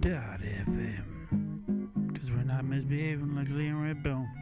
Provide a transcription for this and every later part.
Dot FM. Because we're not misbehaving like Liam Redbone.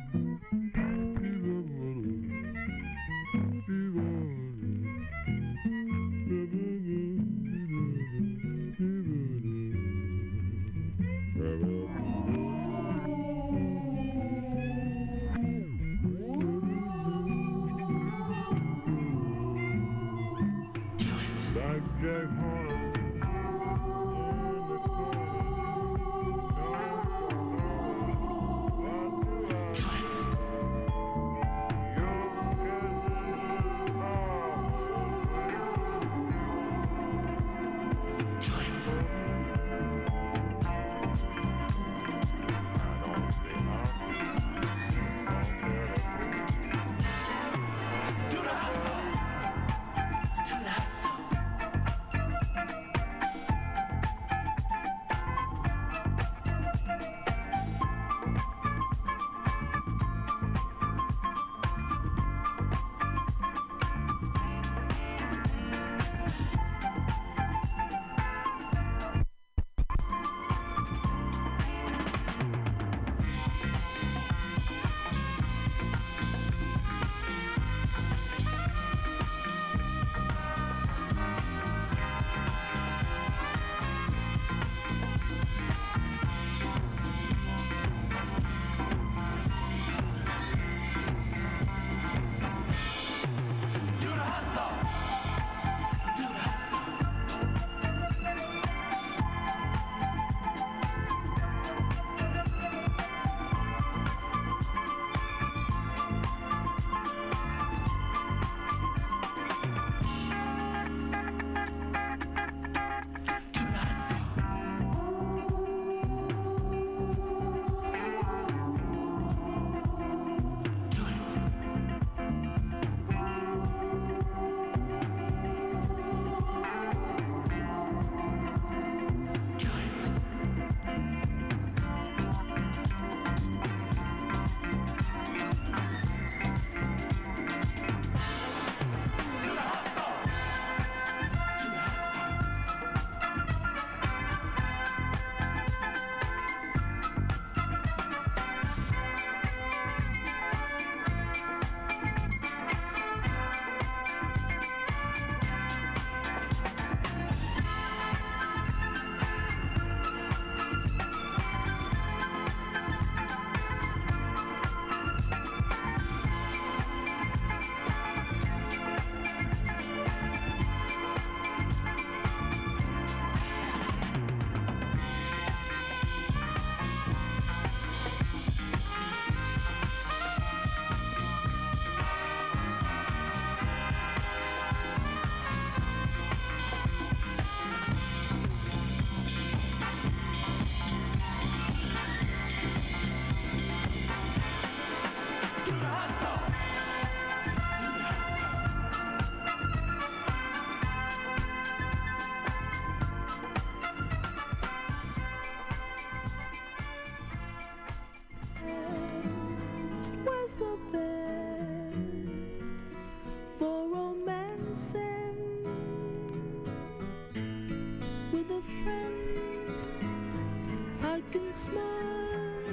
can smile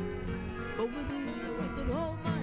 over the world that all my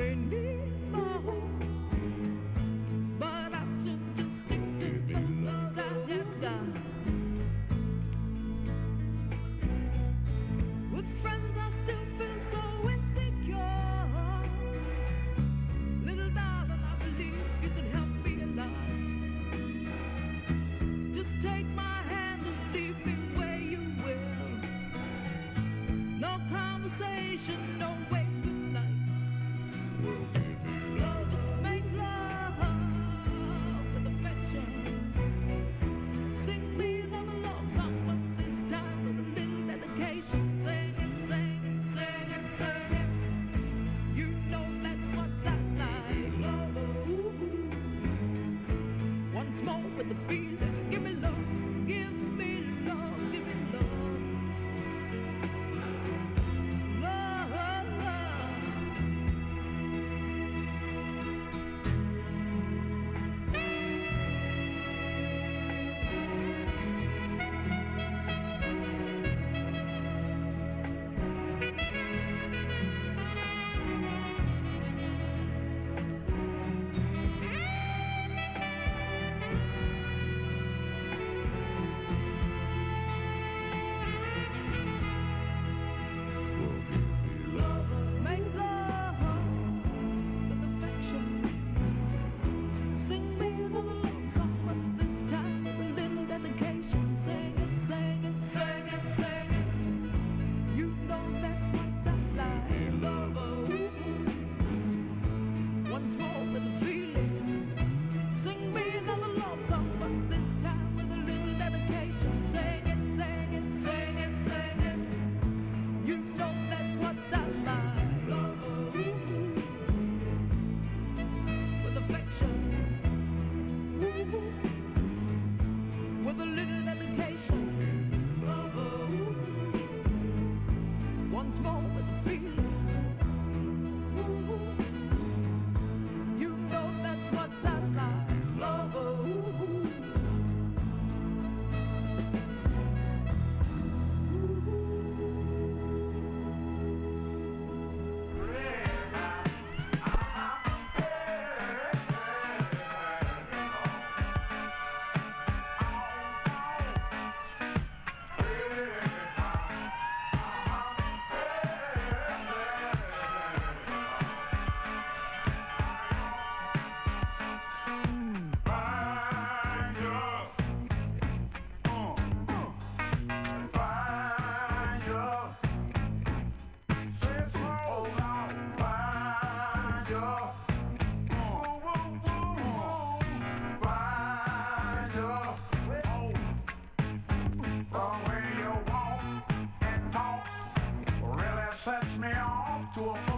me off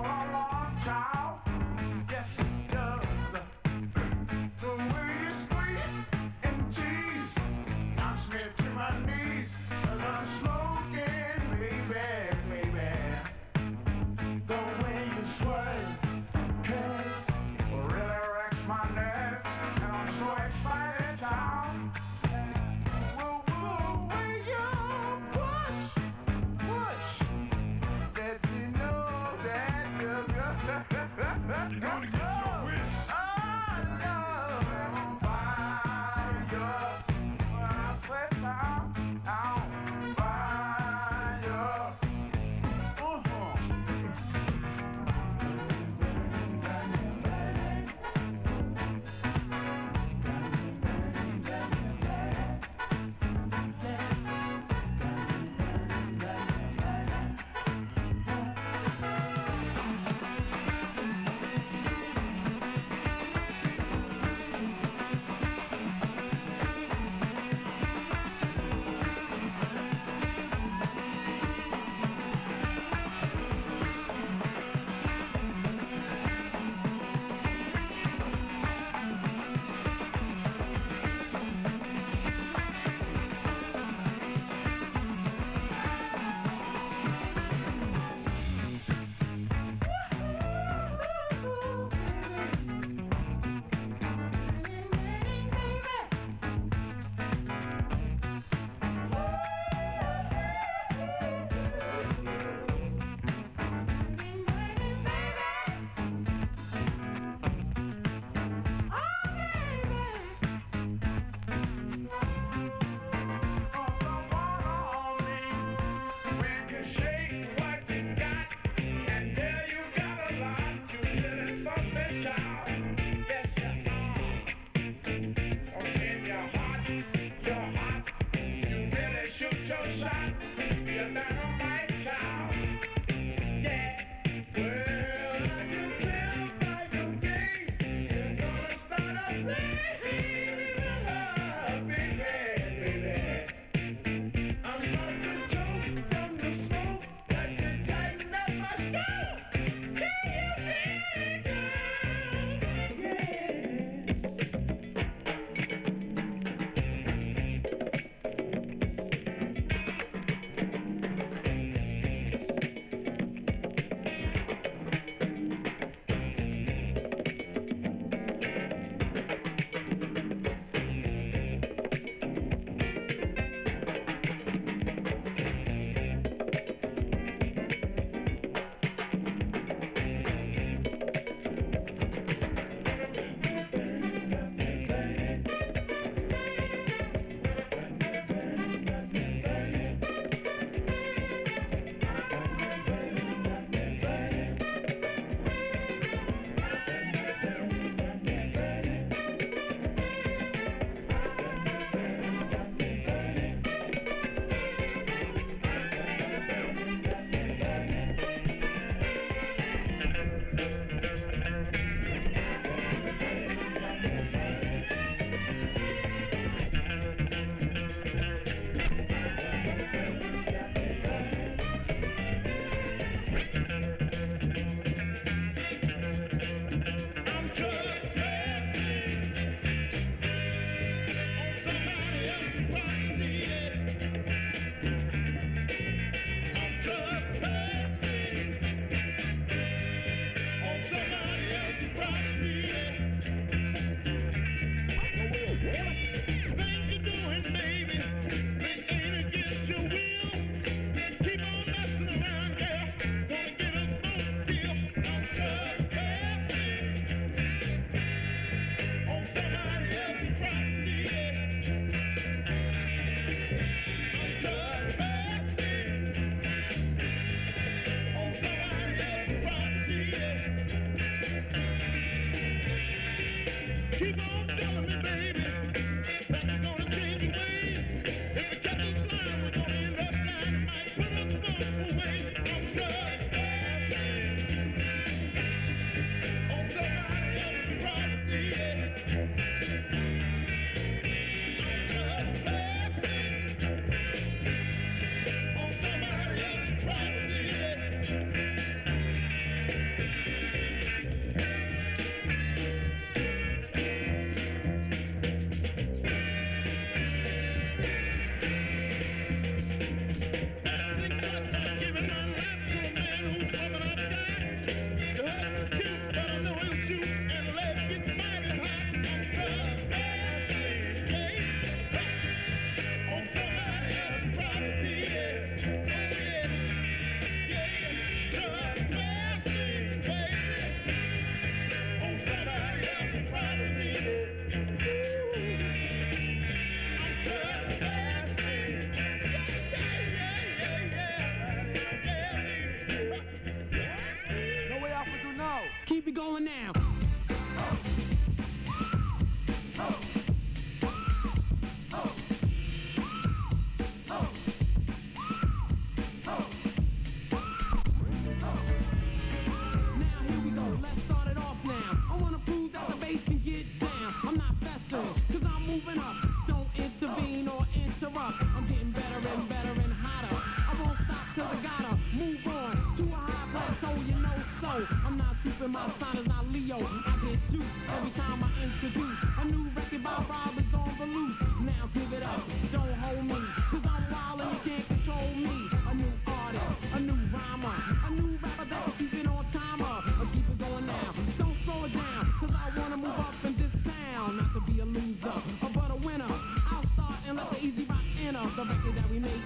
that we making.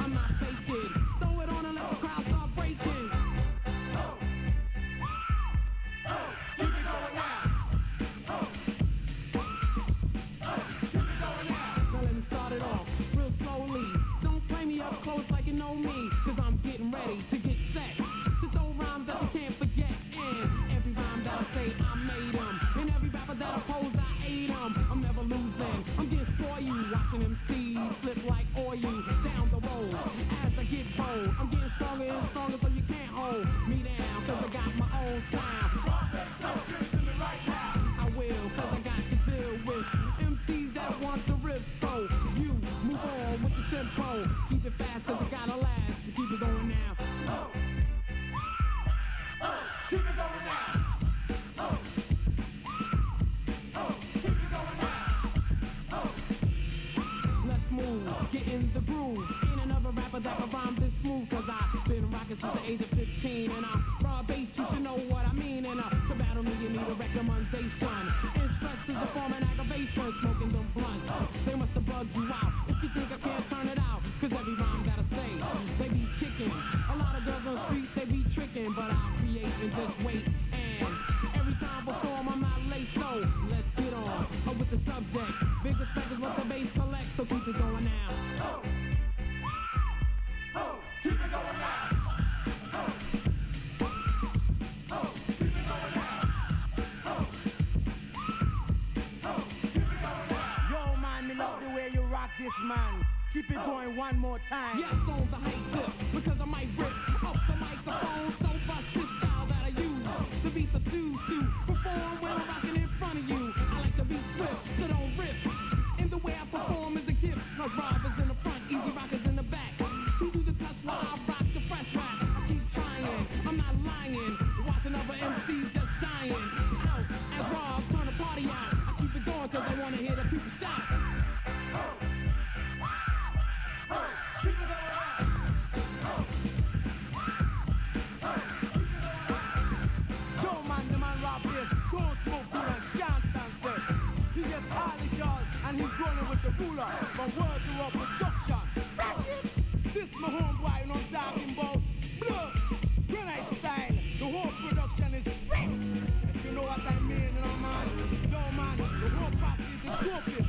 I'm not faking, throw it on and let the crowd start breaking. Now. Let me start it off real slowly. Don't play me up close like you know me, cause I'm getting ready to get set. To throw rhymes that you can't forget. And every rhyme that I say, I. And every rapper that I pose, I. I'm never losing. I'm getting spoiled. Watching them see slip like oil down the road. As I get bold, I'm getting stronger and stronger so you can't hold me down. Cause I got my own sound. Rapper that rhyme this smooth. Cause I've been rocking since the age of 15. And I'm Rob Base, you should know what I mean. And uh, to battle me, you need a recommendation. And stress is a form of aggravation. Smoking them blunts, they must have bugged you out. If you think I can't turn it out, cause every rhyme I say, they be kicking. A lot of girls on the street, they be tricking. But I create and just wait. And every time perform, I'm not late. So let's get on uh, with the subject. Big respect is what the bass collects, so keep it going now. This, man. Keep it going one more time. Yes, on the high tip, because I might rip up the microphone. So bust this style that I use. The beats I choose to perform when I'm rocking in front of you. I like to be swift, so don't rip. And the way I perform is a gift, cause Rob with the word to word production. It. This my homeboy, you I'm talking about. Blood, granite style. The whole production is fresh. If you know what I mean, you know, man. Yo, man, the whole posse is the dopest.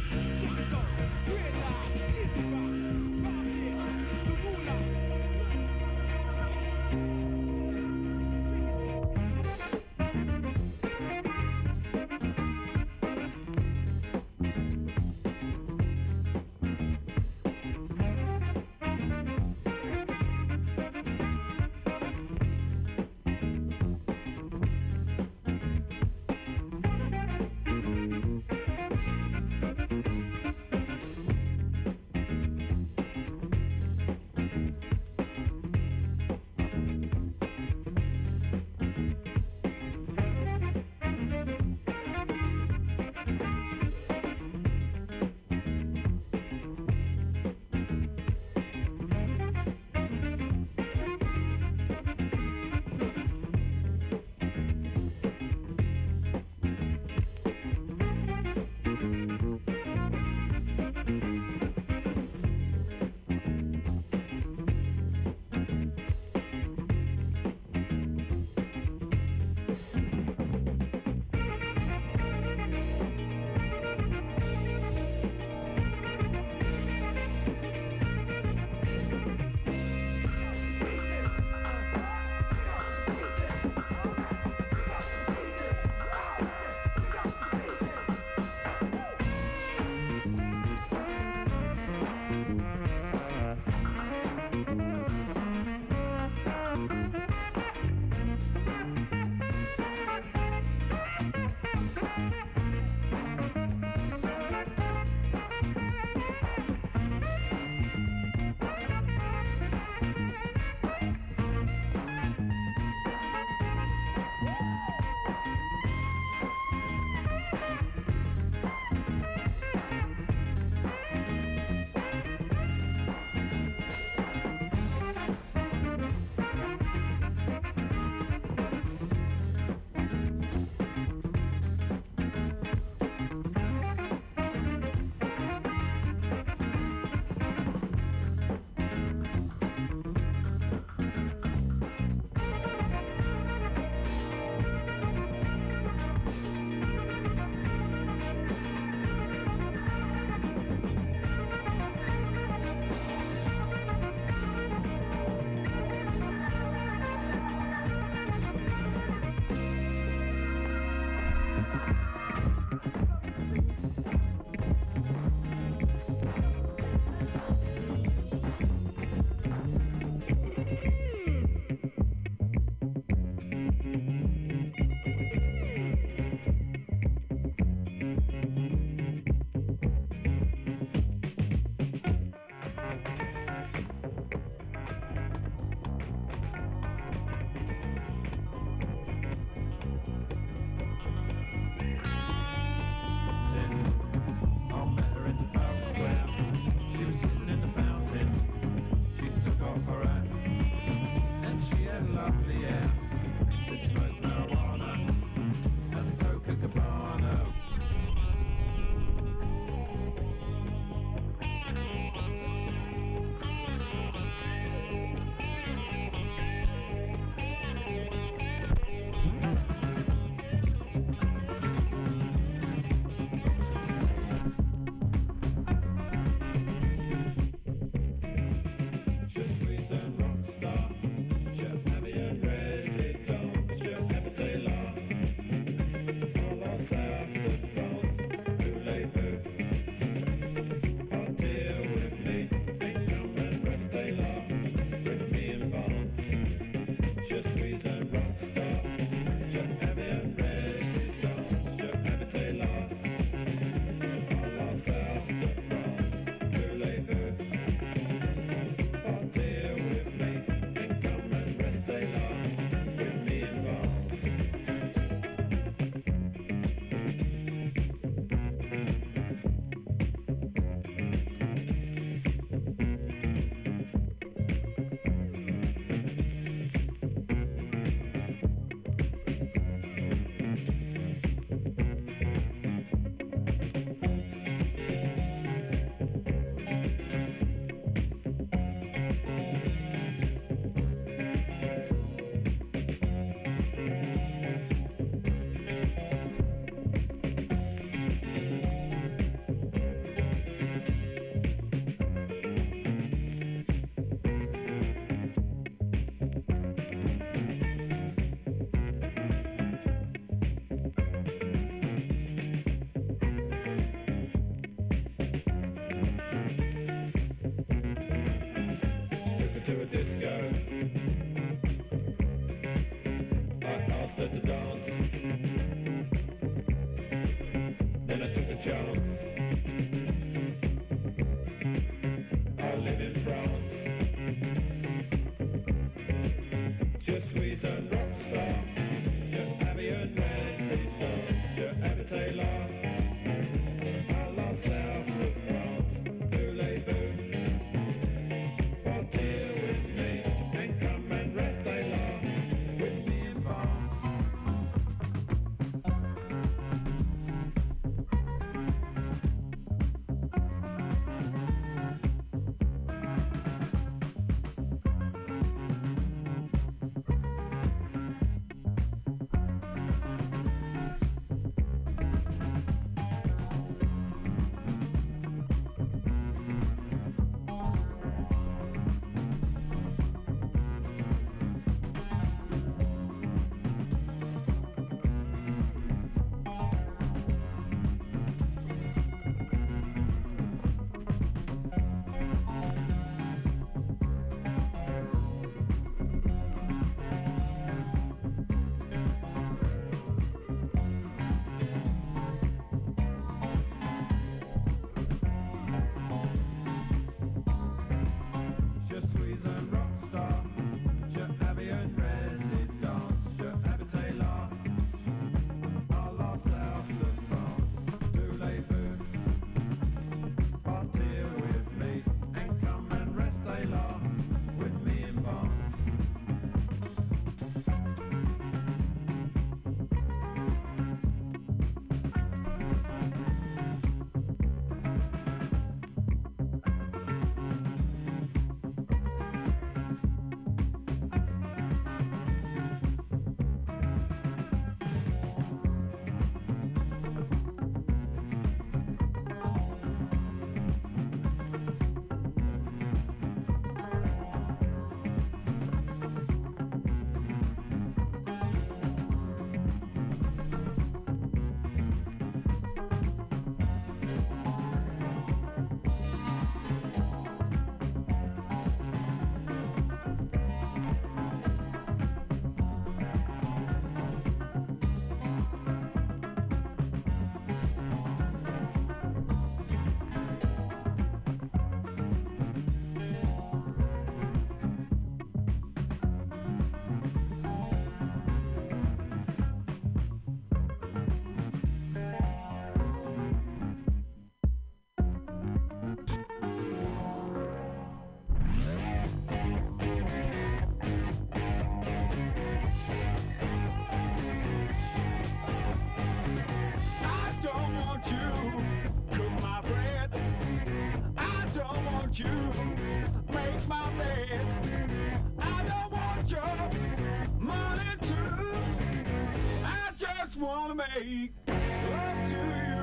wanna make love to you.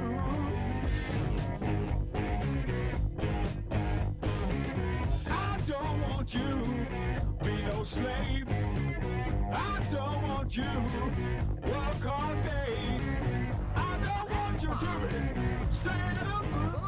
you be no slave. I don't want you work all day. I don't want you to be set up.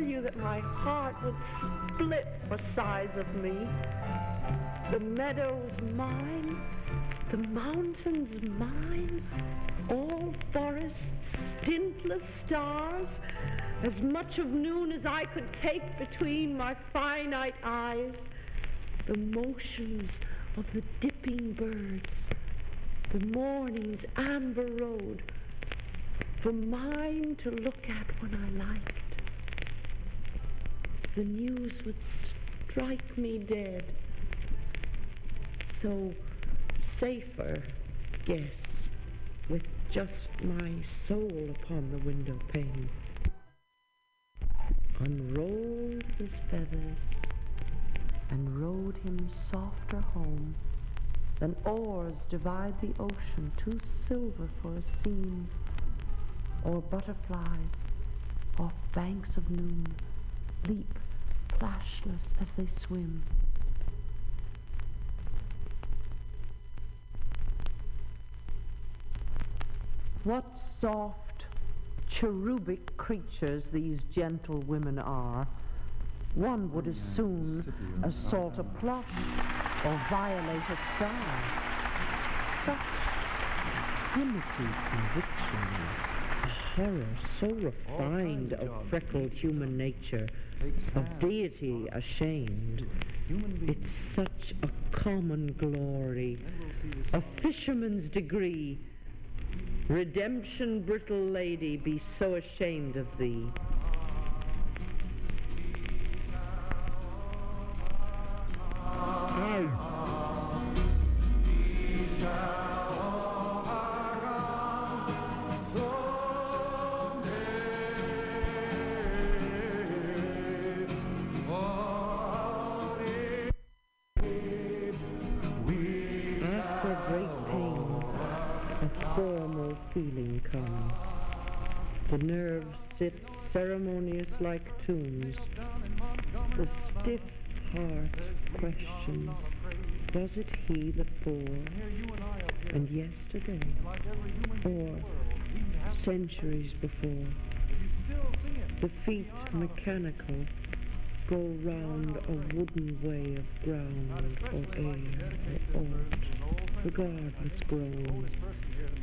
You that my heart would split for size of me. The meadow's mine, the mountains mine, all forests, stintless stars, as much of noon as I could take between my finite eyes, the motions of the dipping birds, the morning's amber road, for mine to look at when I liked. The news would strike me dead. So safer, guess, with just my soul upon the window pane. Unrolled his feathers and rowed him softer home than oars divide the ocean, too silver for a seam, or butterflies off banks of noon leap flashless as they swim. What soft, cherubic creatures these gentle women are. One would as soon assault a plush or violate a star. Such primitive convictions, a horror so refined of freckled human nature, of deity ashamed. It's such a common glory, a fisherman's degree. Redemption, brittle lady, be so ashamed of thee. After formal feeling comes. The nerves sit ceremonious like tombs. The stiff heart questions, was it he that bore? And yesterday, or centuries before, the feet mechanical go round a wooden way of ground or air or aught, regardless grown,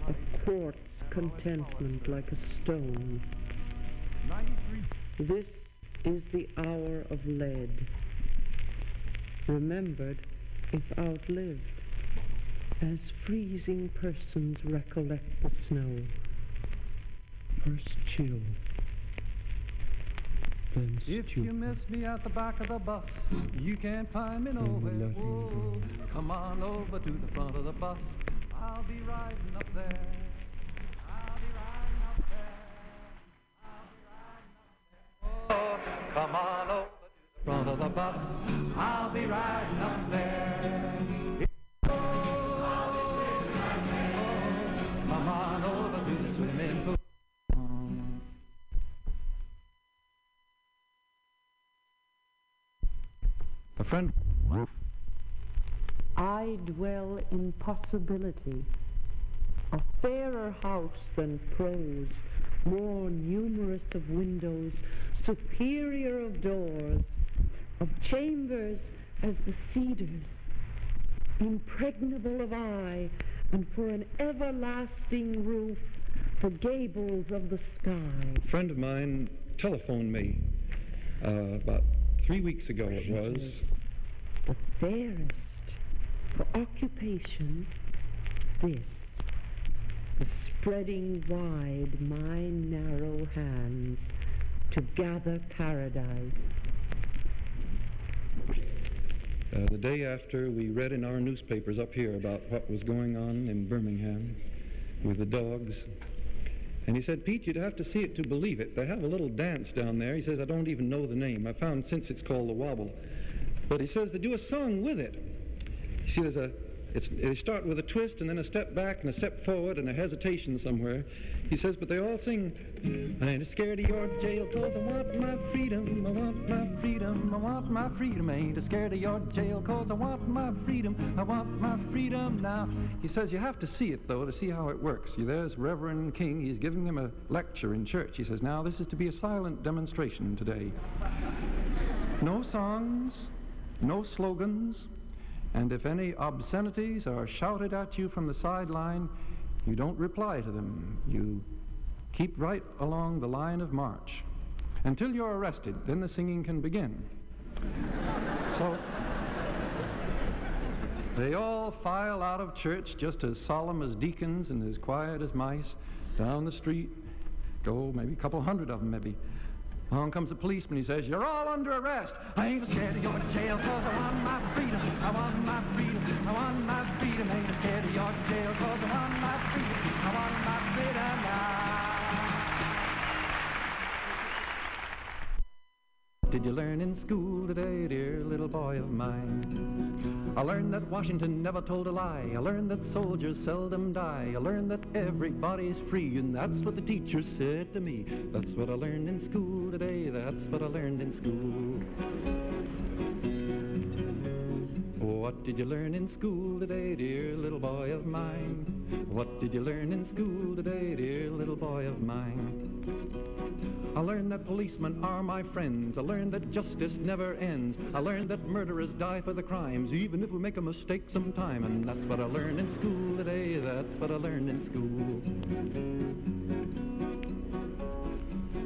a quartz contentment like a stone. This is the hour of lead, remembered if outlived, as freezing persons recollect the snow. First chill, If you miss me at the back of the bus, you can't find me nowhere. letting Whoa, come on over to the front of the bus. I'll be riding up there. I'll be riding up there. I'll be riding up there. Oh, come on over to the front of the bus. I'll be riding up there. Oh, I'll be sitting right there. Oh, come on over A friend. I dwell in possibility, a fairer house than prose, more numerous of windows, superior of doors, of chambers as the cedars, impregnable of eye, and for an everlasting roof, the gables of the sky. A friend of mine telephoned me uh, about three weeks ago. It was. the fairest for occupation this the spreading wide my narrow hands to gather paradise Uh, the day after, we read in our newspapers up here about what was going on in Birmingham with the dogs. And he said, Pete, you'd have to see it to believe it. They have a little dance down there. He says, I don't even know the name. I found since it's called the Wobble. But he says they do a song with it. You see, there's a, It's, they start with a twist and then a step back and a step forward and a hesitation somewhere. He says, but they all sing, I ain't scared of your jail cause I want my freedom, I want my freedom, I want my freedom. I ain't scared of your jail cause I want my freedom, I want my freedom now. He says, you have to see it though to see how it works. See, there's Reverend King, he's giving them a lecture in church. He says, now this is to be a silent demonstration today. No songs, no slogans, and if any obscenities are shouted at you from the sideline, you don't reply to them. You keep right along the line of march until you're arrested. Then the singing can begin. so they all file out of church just as solemn as deacons and as quiet as mice down the street. Go maybe a couple hundred of them, maybe. Along comes a policeman. He says, You're all under arrest. I ain't scared of your jail cause I want my freedom. I want my freedom. I want my freedom. I ain't scared of your jail cause I want my freedom. I want my freedom Did you learn in school today, dear little boy of mine? I learned that Washington never told a lie. I learned that soldiers seldom die. I learned that everybody's free, and that's what the teacher said to me. That's what I learned in school today. That's what I learned in school. What did you learn in school today, dear little boy of mine? What did you learn in school today, dear little boy of mine? I learned that policemen are my friends. I learned that justice never ends. I learned that murderers die for the crimes, even if we make a mistake sometime. And that's what I learned in school today. That's what I learned in school.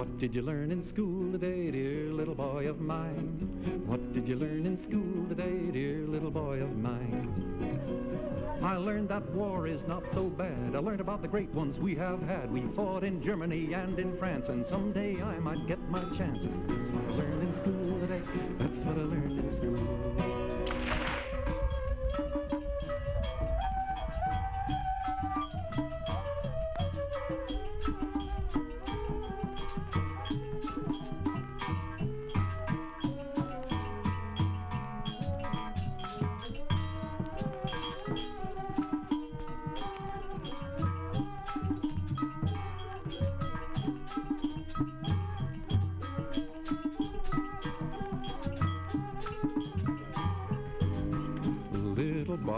What did you learn in school today, dear little boy of mine? What did you learn in school today, dear little boy of mine? I learned that war is not so bad. I learned about the great ones we have had. We fought in Germany and in France, and someday I might get my chance. That's what I learned in school today. That's what I learned in school.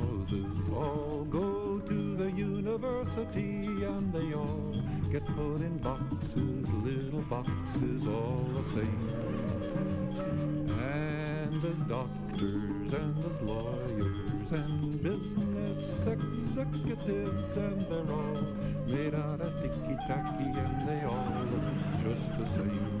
Houses all go to the university and they all get put in boxes, little boxes all the same. And there's doctors and there's lawyers and business executives and they're all made out of ticky-tacky and they all look just the same.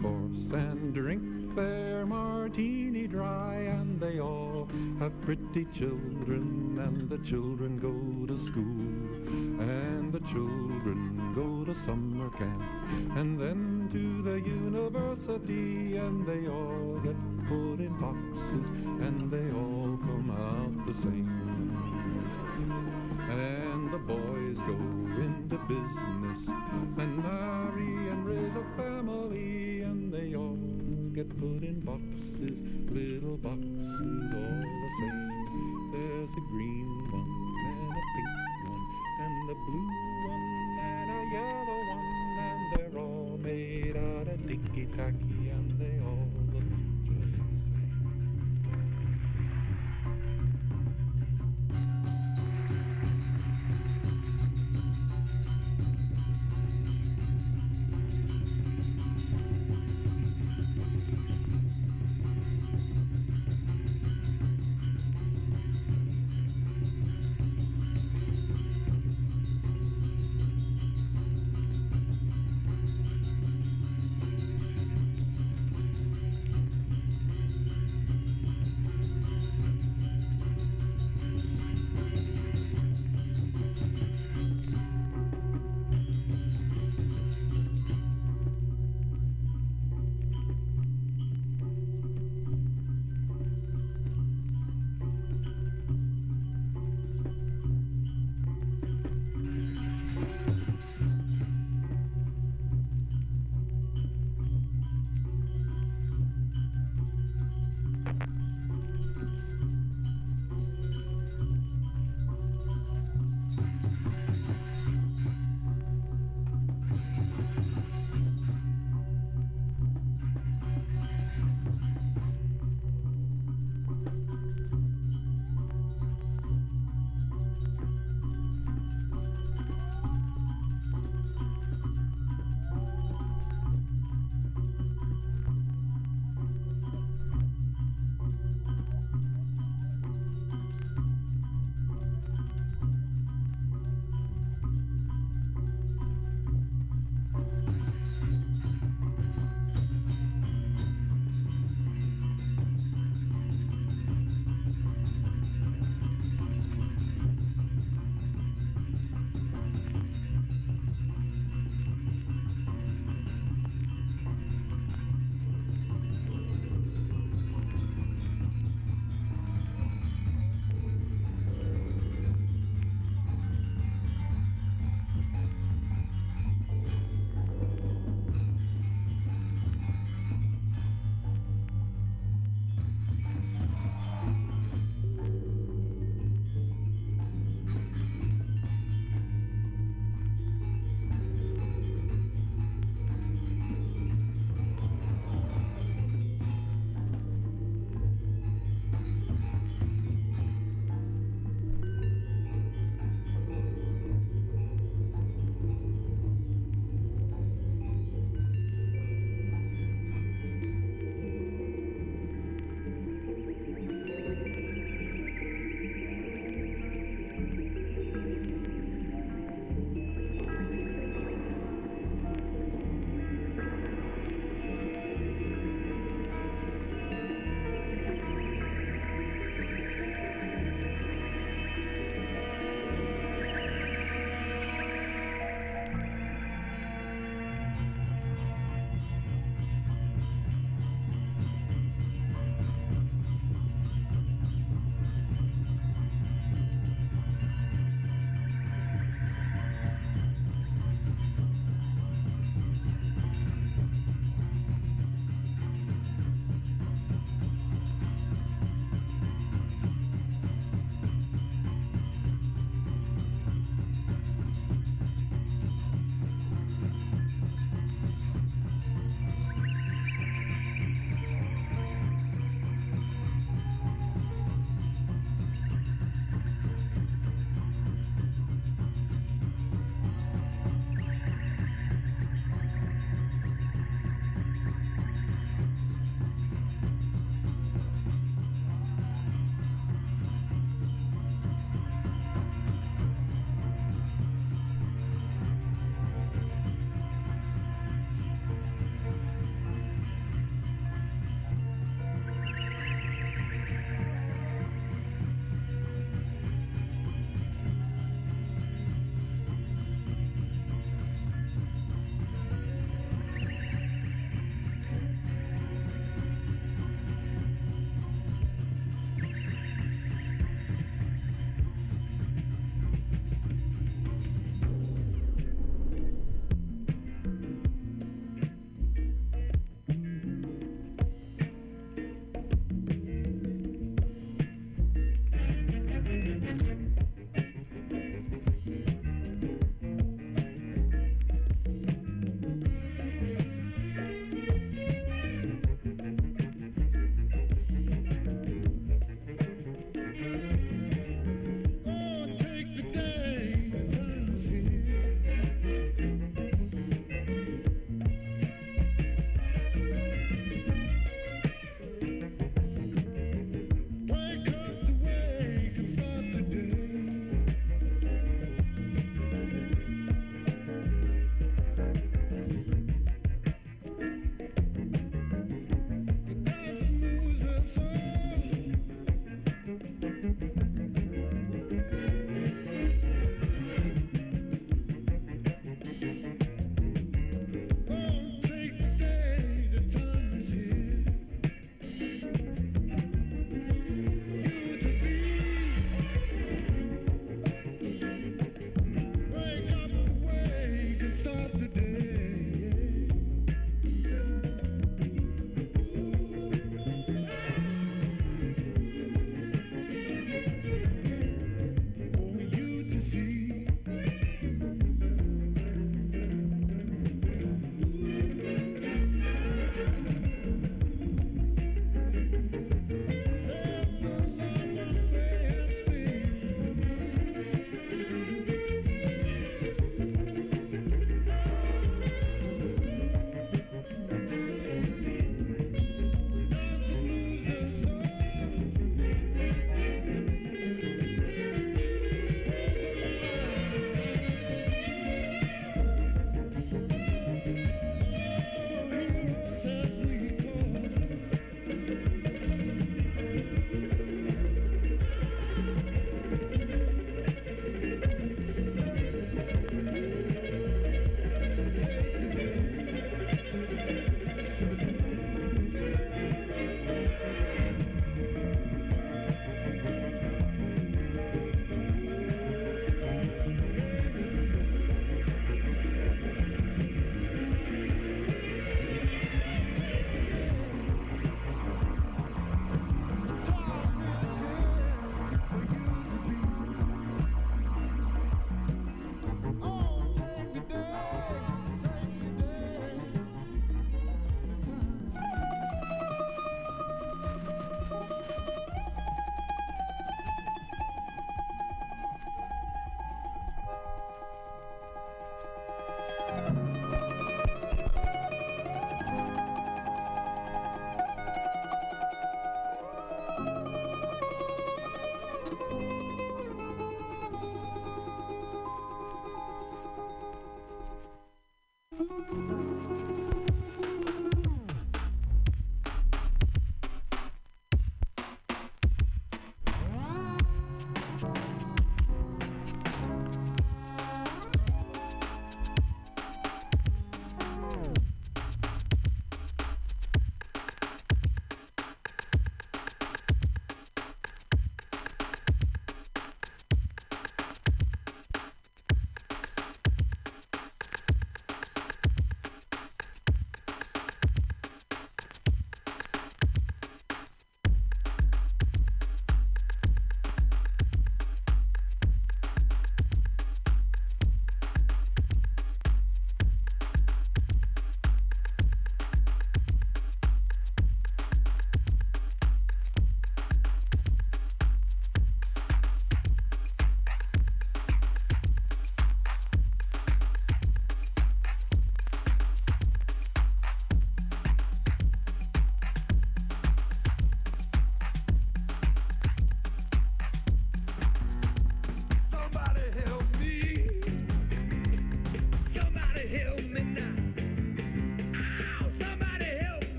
Course and drink their martini dry. And they all have pretty children, and the children go to school. And the children go to summer camp, and then to the university. And they all get put in boxes, and they all come out the same. And the boys go into business and marry and raise a family, get put in boxes, little boxes all the same. There's a green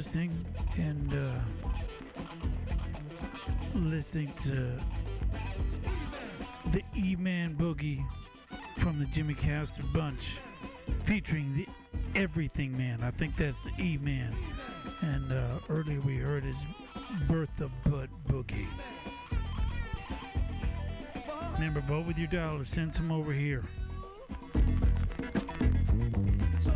listening and uh, listening to the E Man Boogie from the Jimmy Castor Bunch featuring the Everything Man. I think that's the E Man. And uh, earlier we heard his Bertha Butt Boogie. Remember, vote with your dollar. Send some over here. So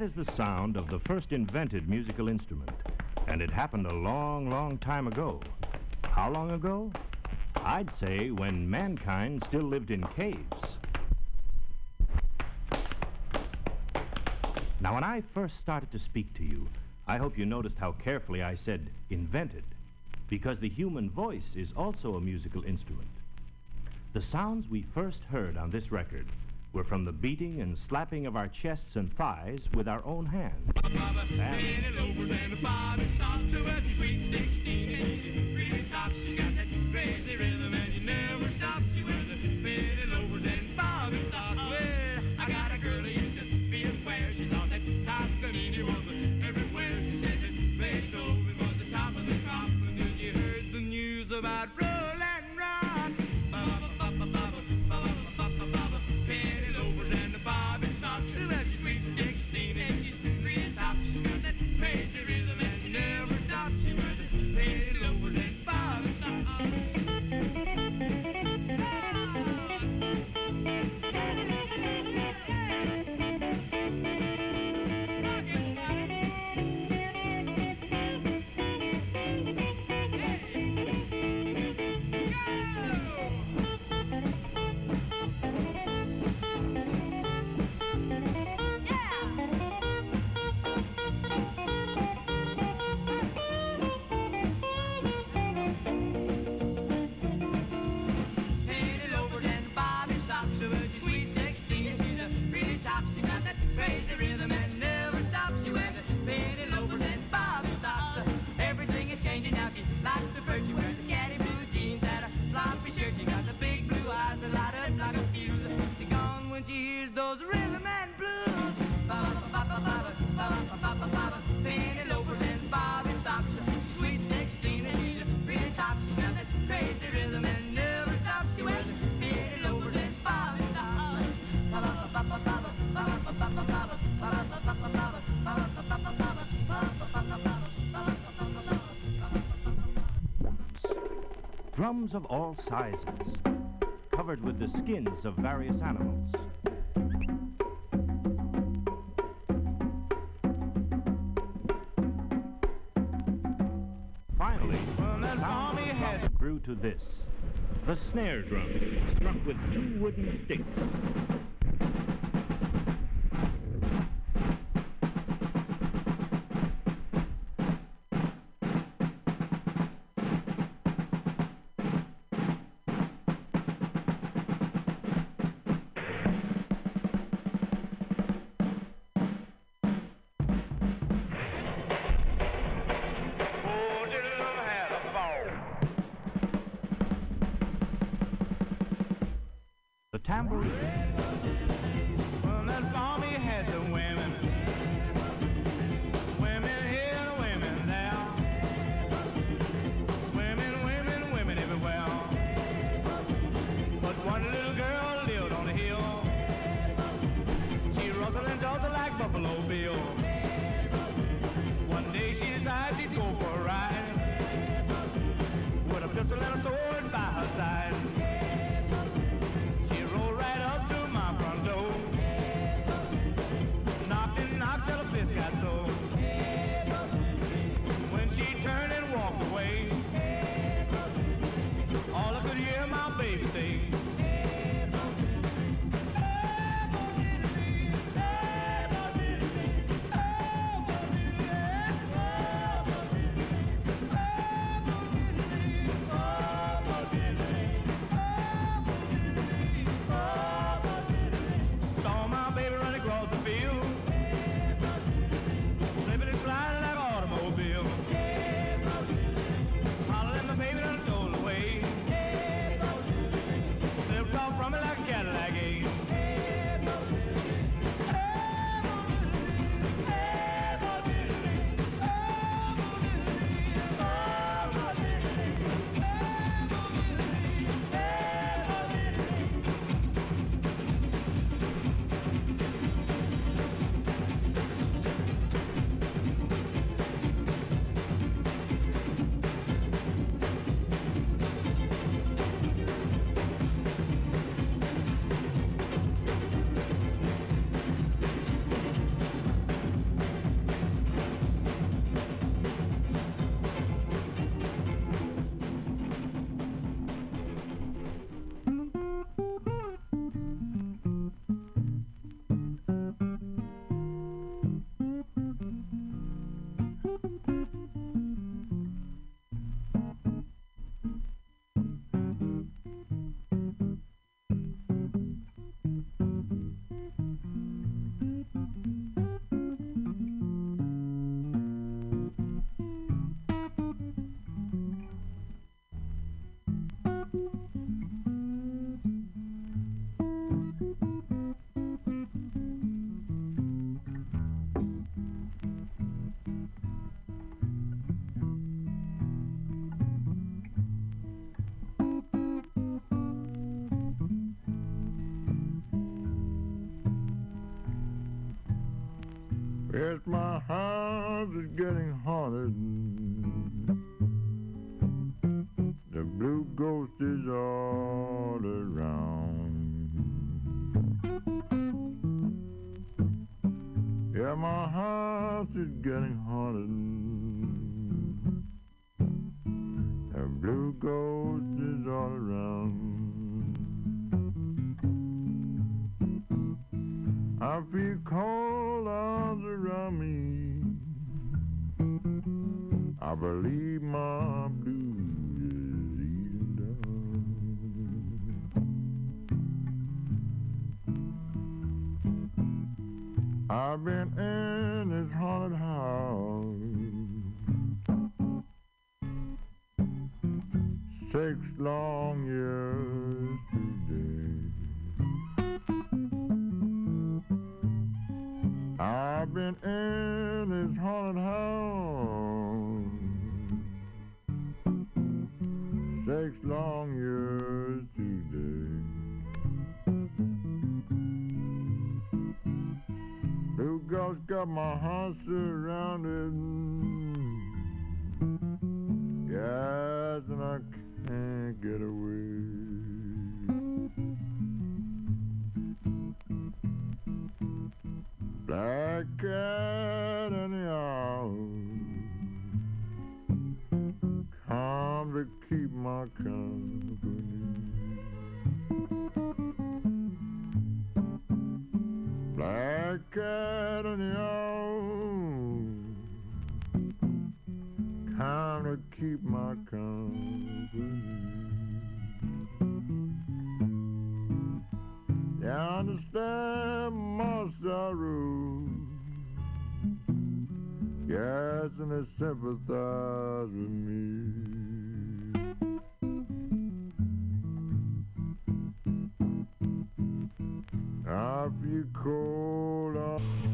That is the sound of the first invented musical instrument. And it happened a long, long time ago. How long ago? I'd say when mankind still lived in caves. Now, when I first started to speak to you, I hope you noticed how carefully I said invented, because the human voice is also a musical instrument. The sounds we first heard on this record were from the beating and slapping of our chests and thighs with our own hands. of all sizes, covered with the skins of various animals. Finally, the sound grew to this, the snare drum struck with two wooden sticks. huh, there's understand Master sorrow, Yes, and they sympathize with me. I feel cold.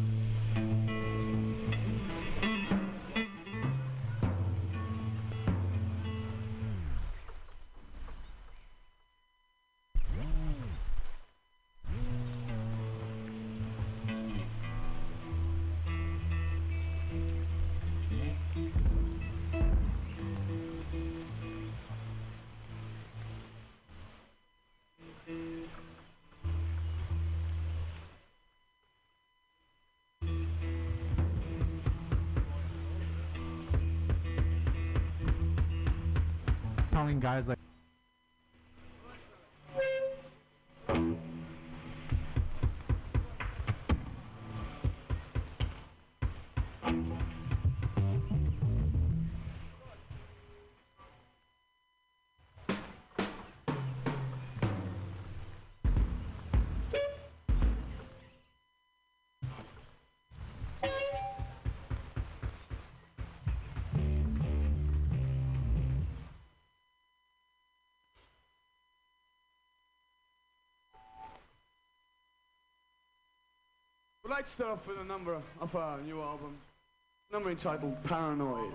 guys like I'd start off with a number of our new album, number entitled Paranoid.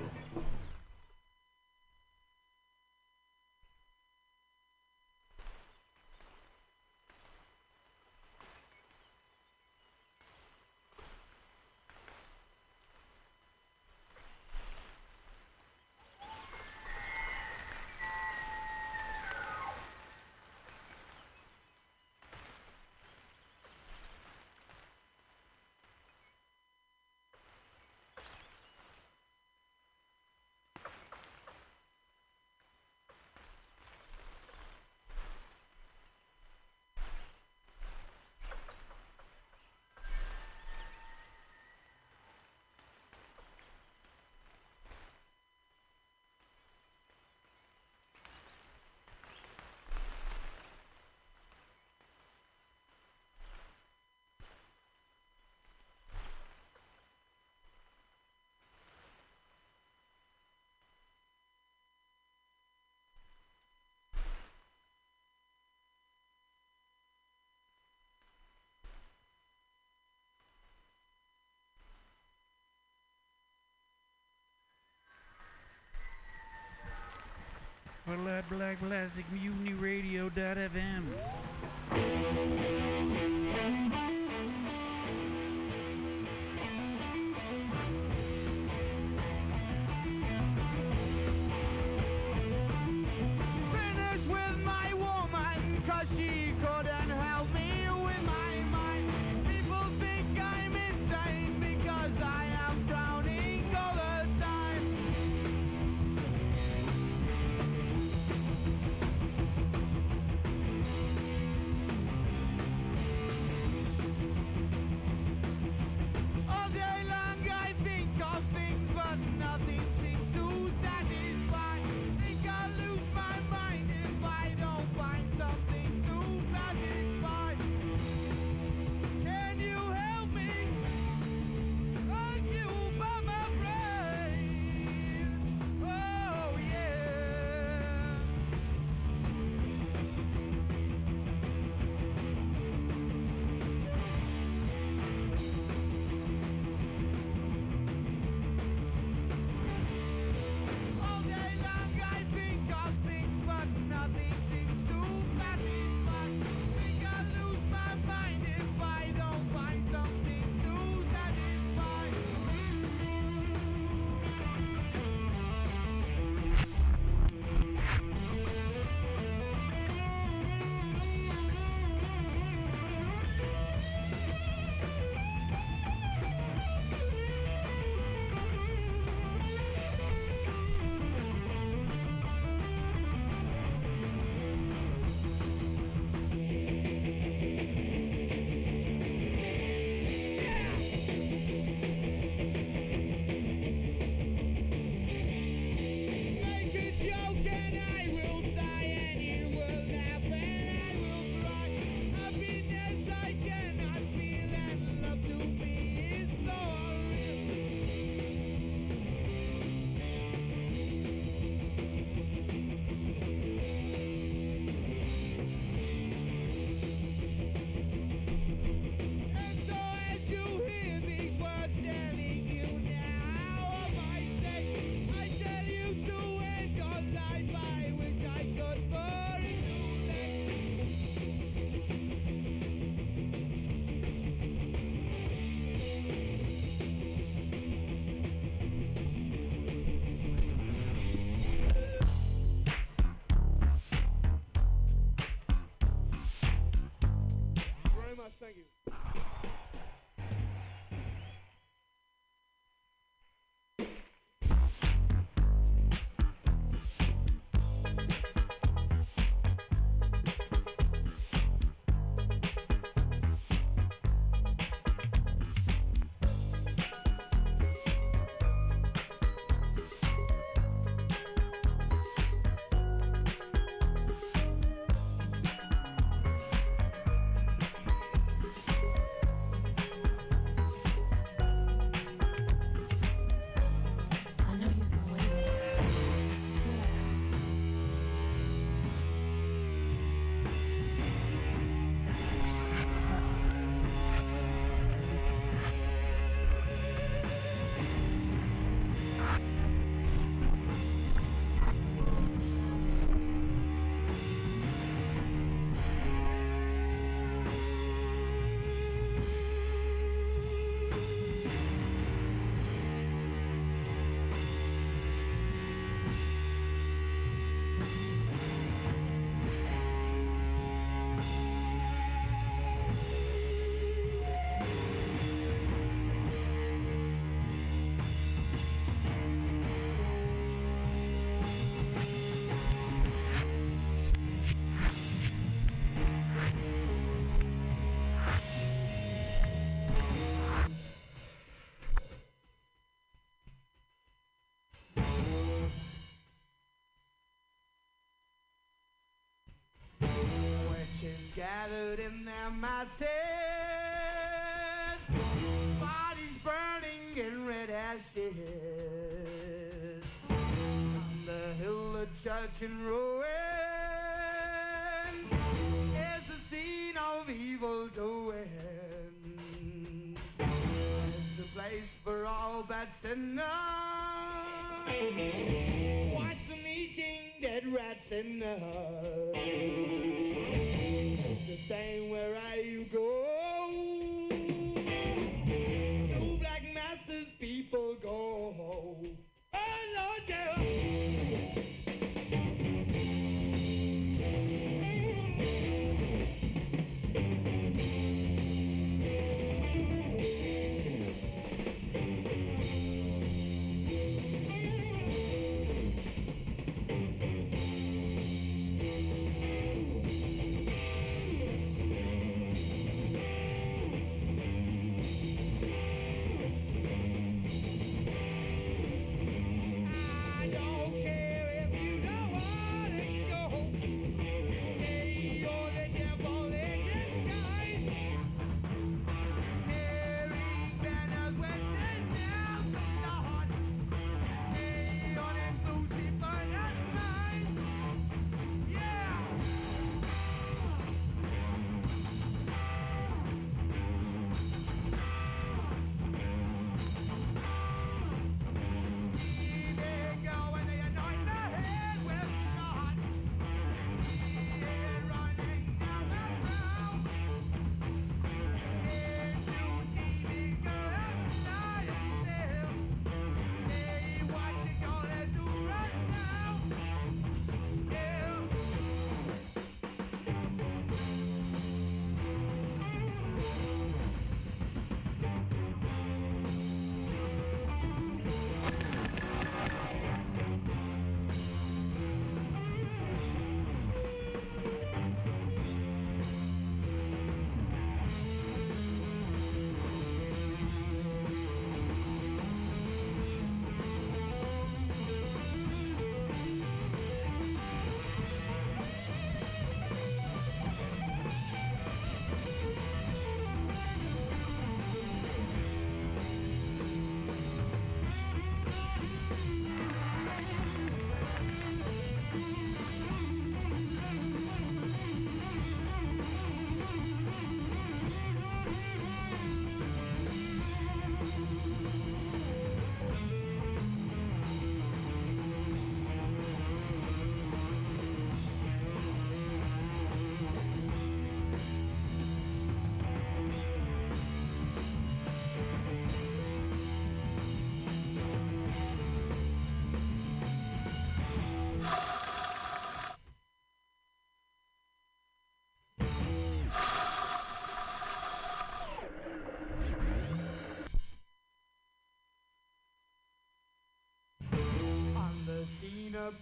Black Plastic Mutiny Radio.fm. gathered in their masses, bodies burning in red ashes. On the hill, a church in ruin is a scene of evil doing. It's a place for all bad sinners. Watch them eating dead rats. It's the same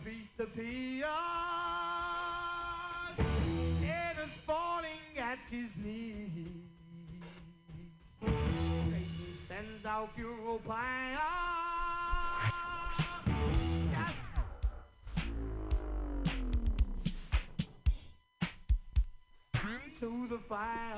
Mr. Pious. It is falling at his knees. Satan sends out Europeans. Yes. To the fire.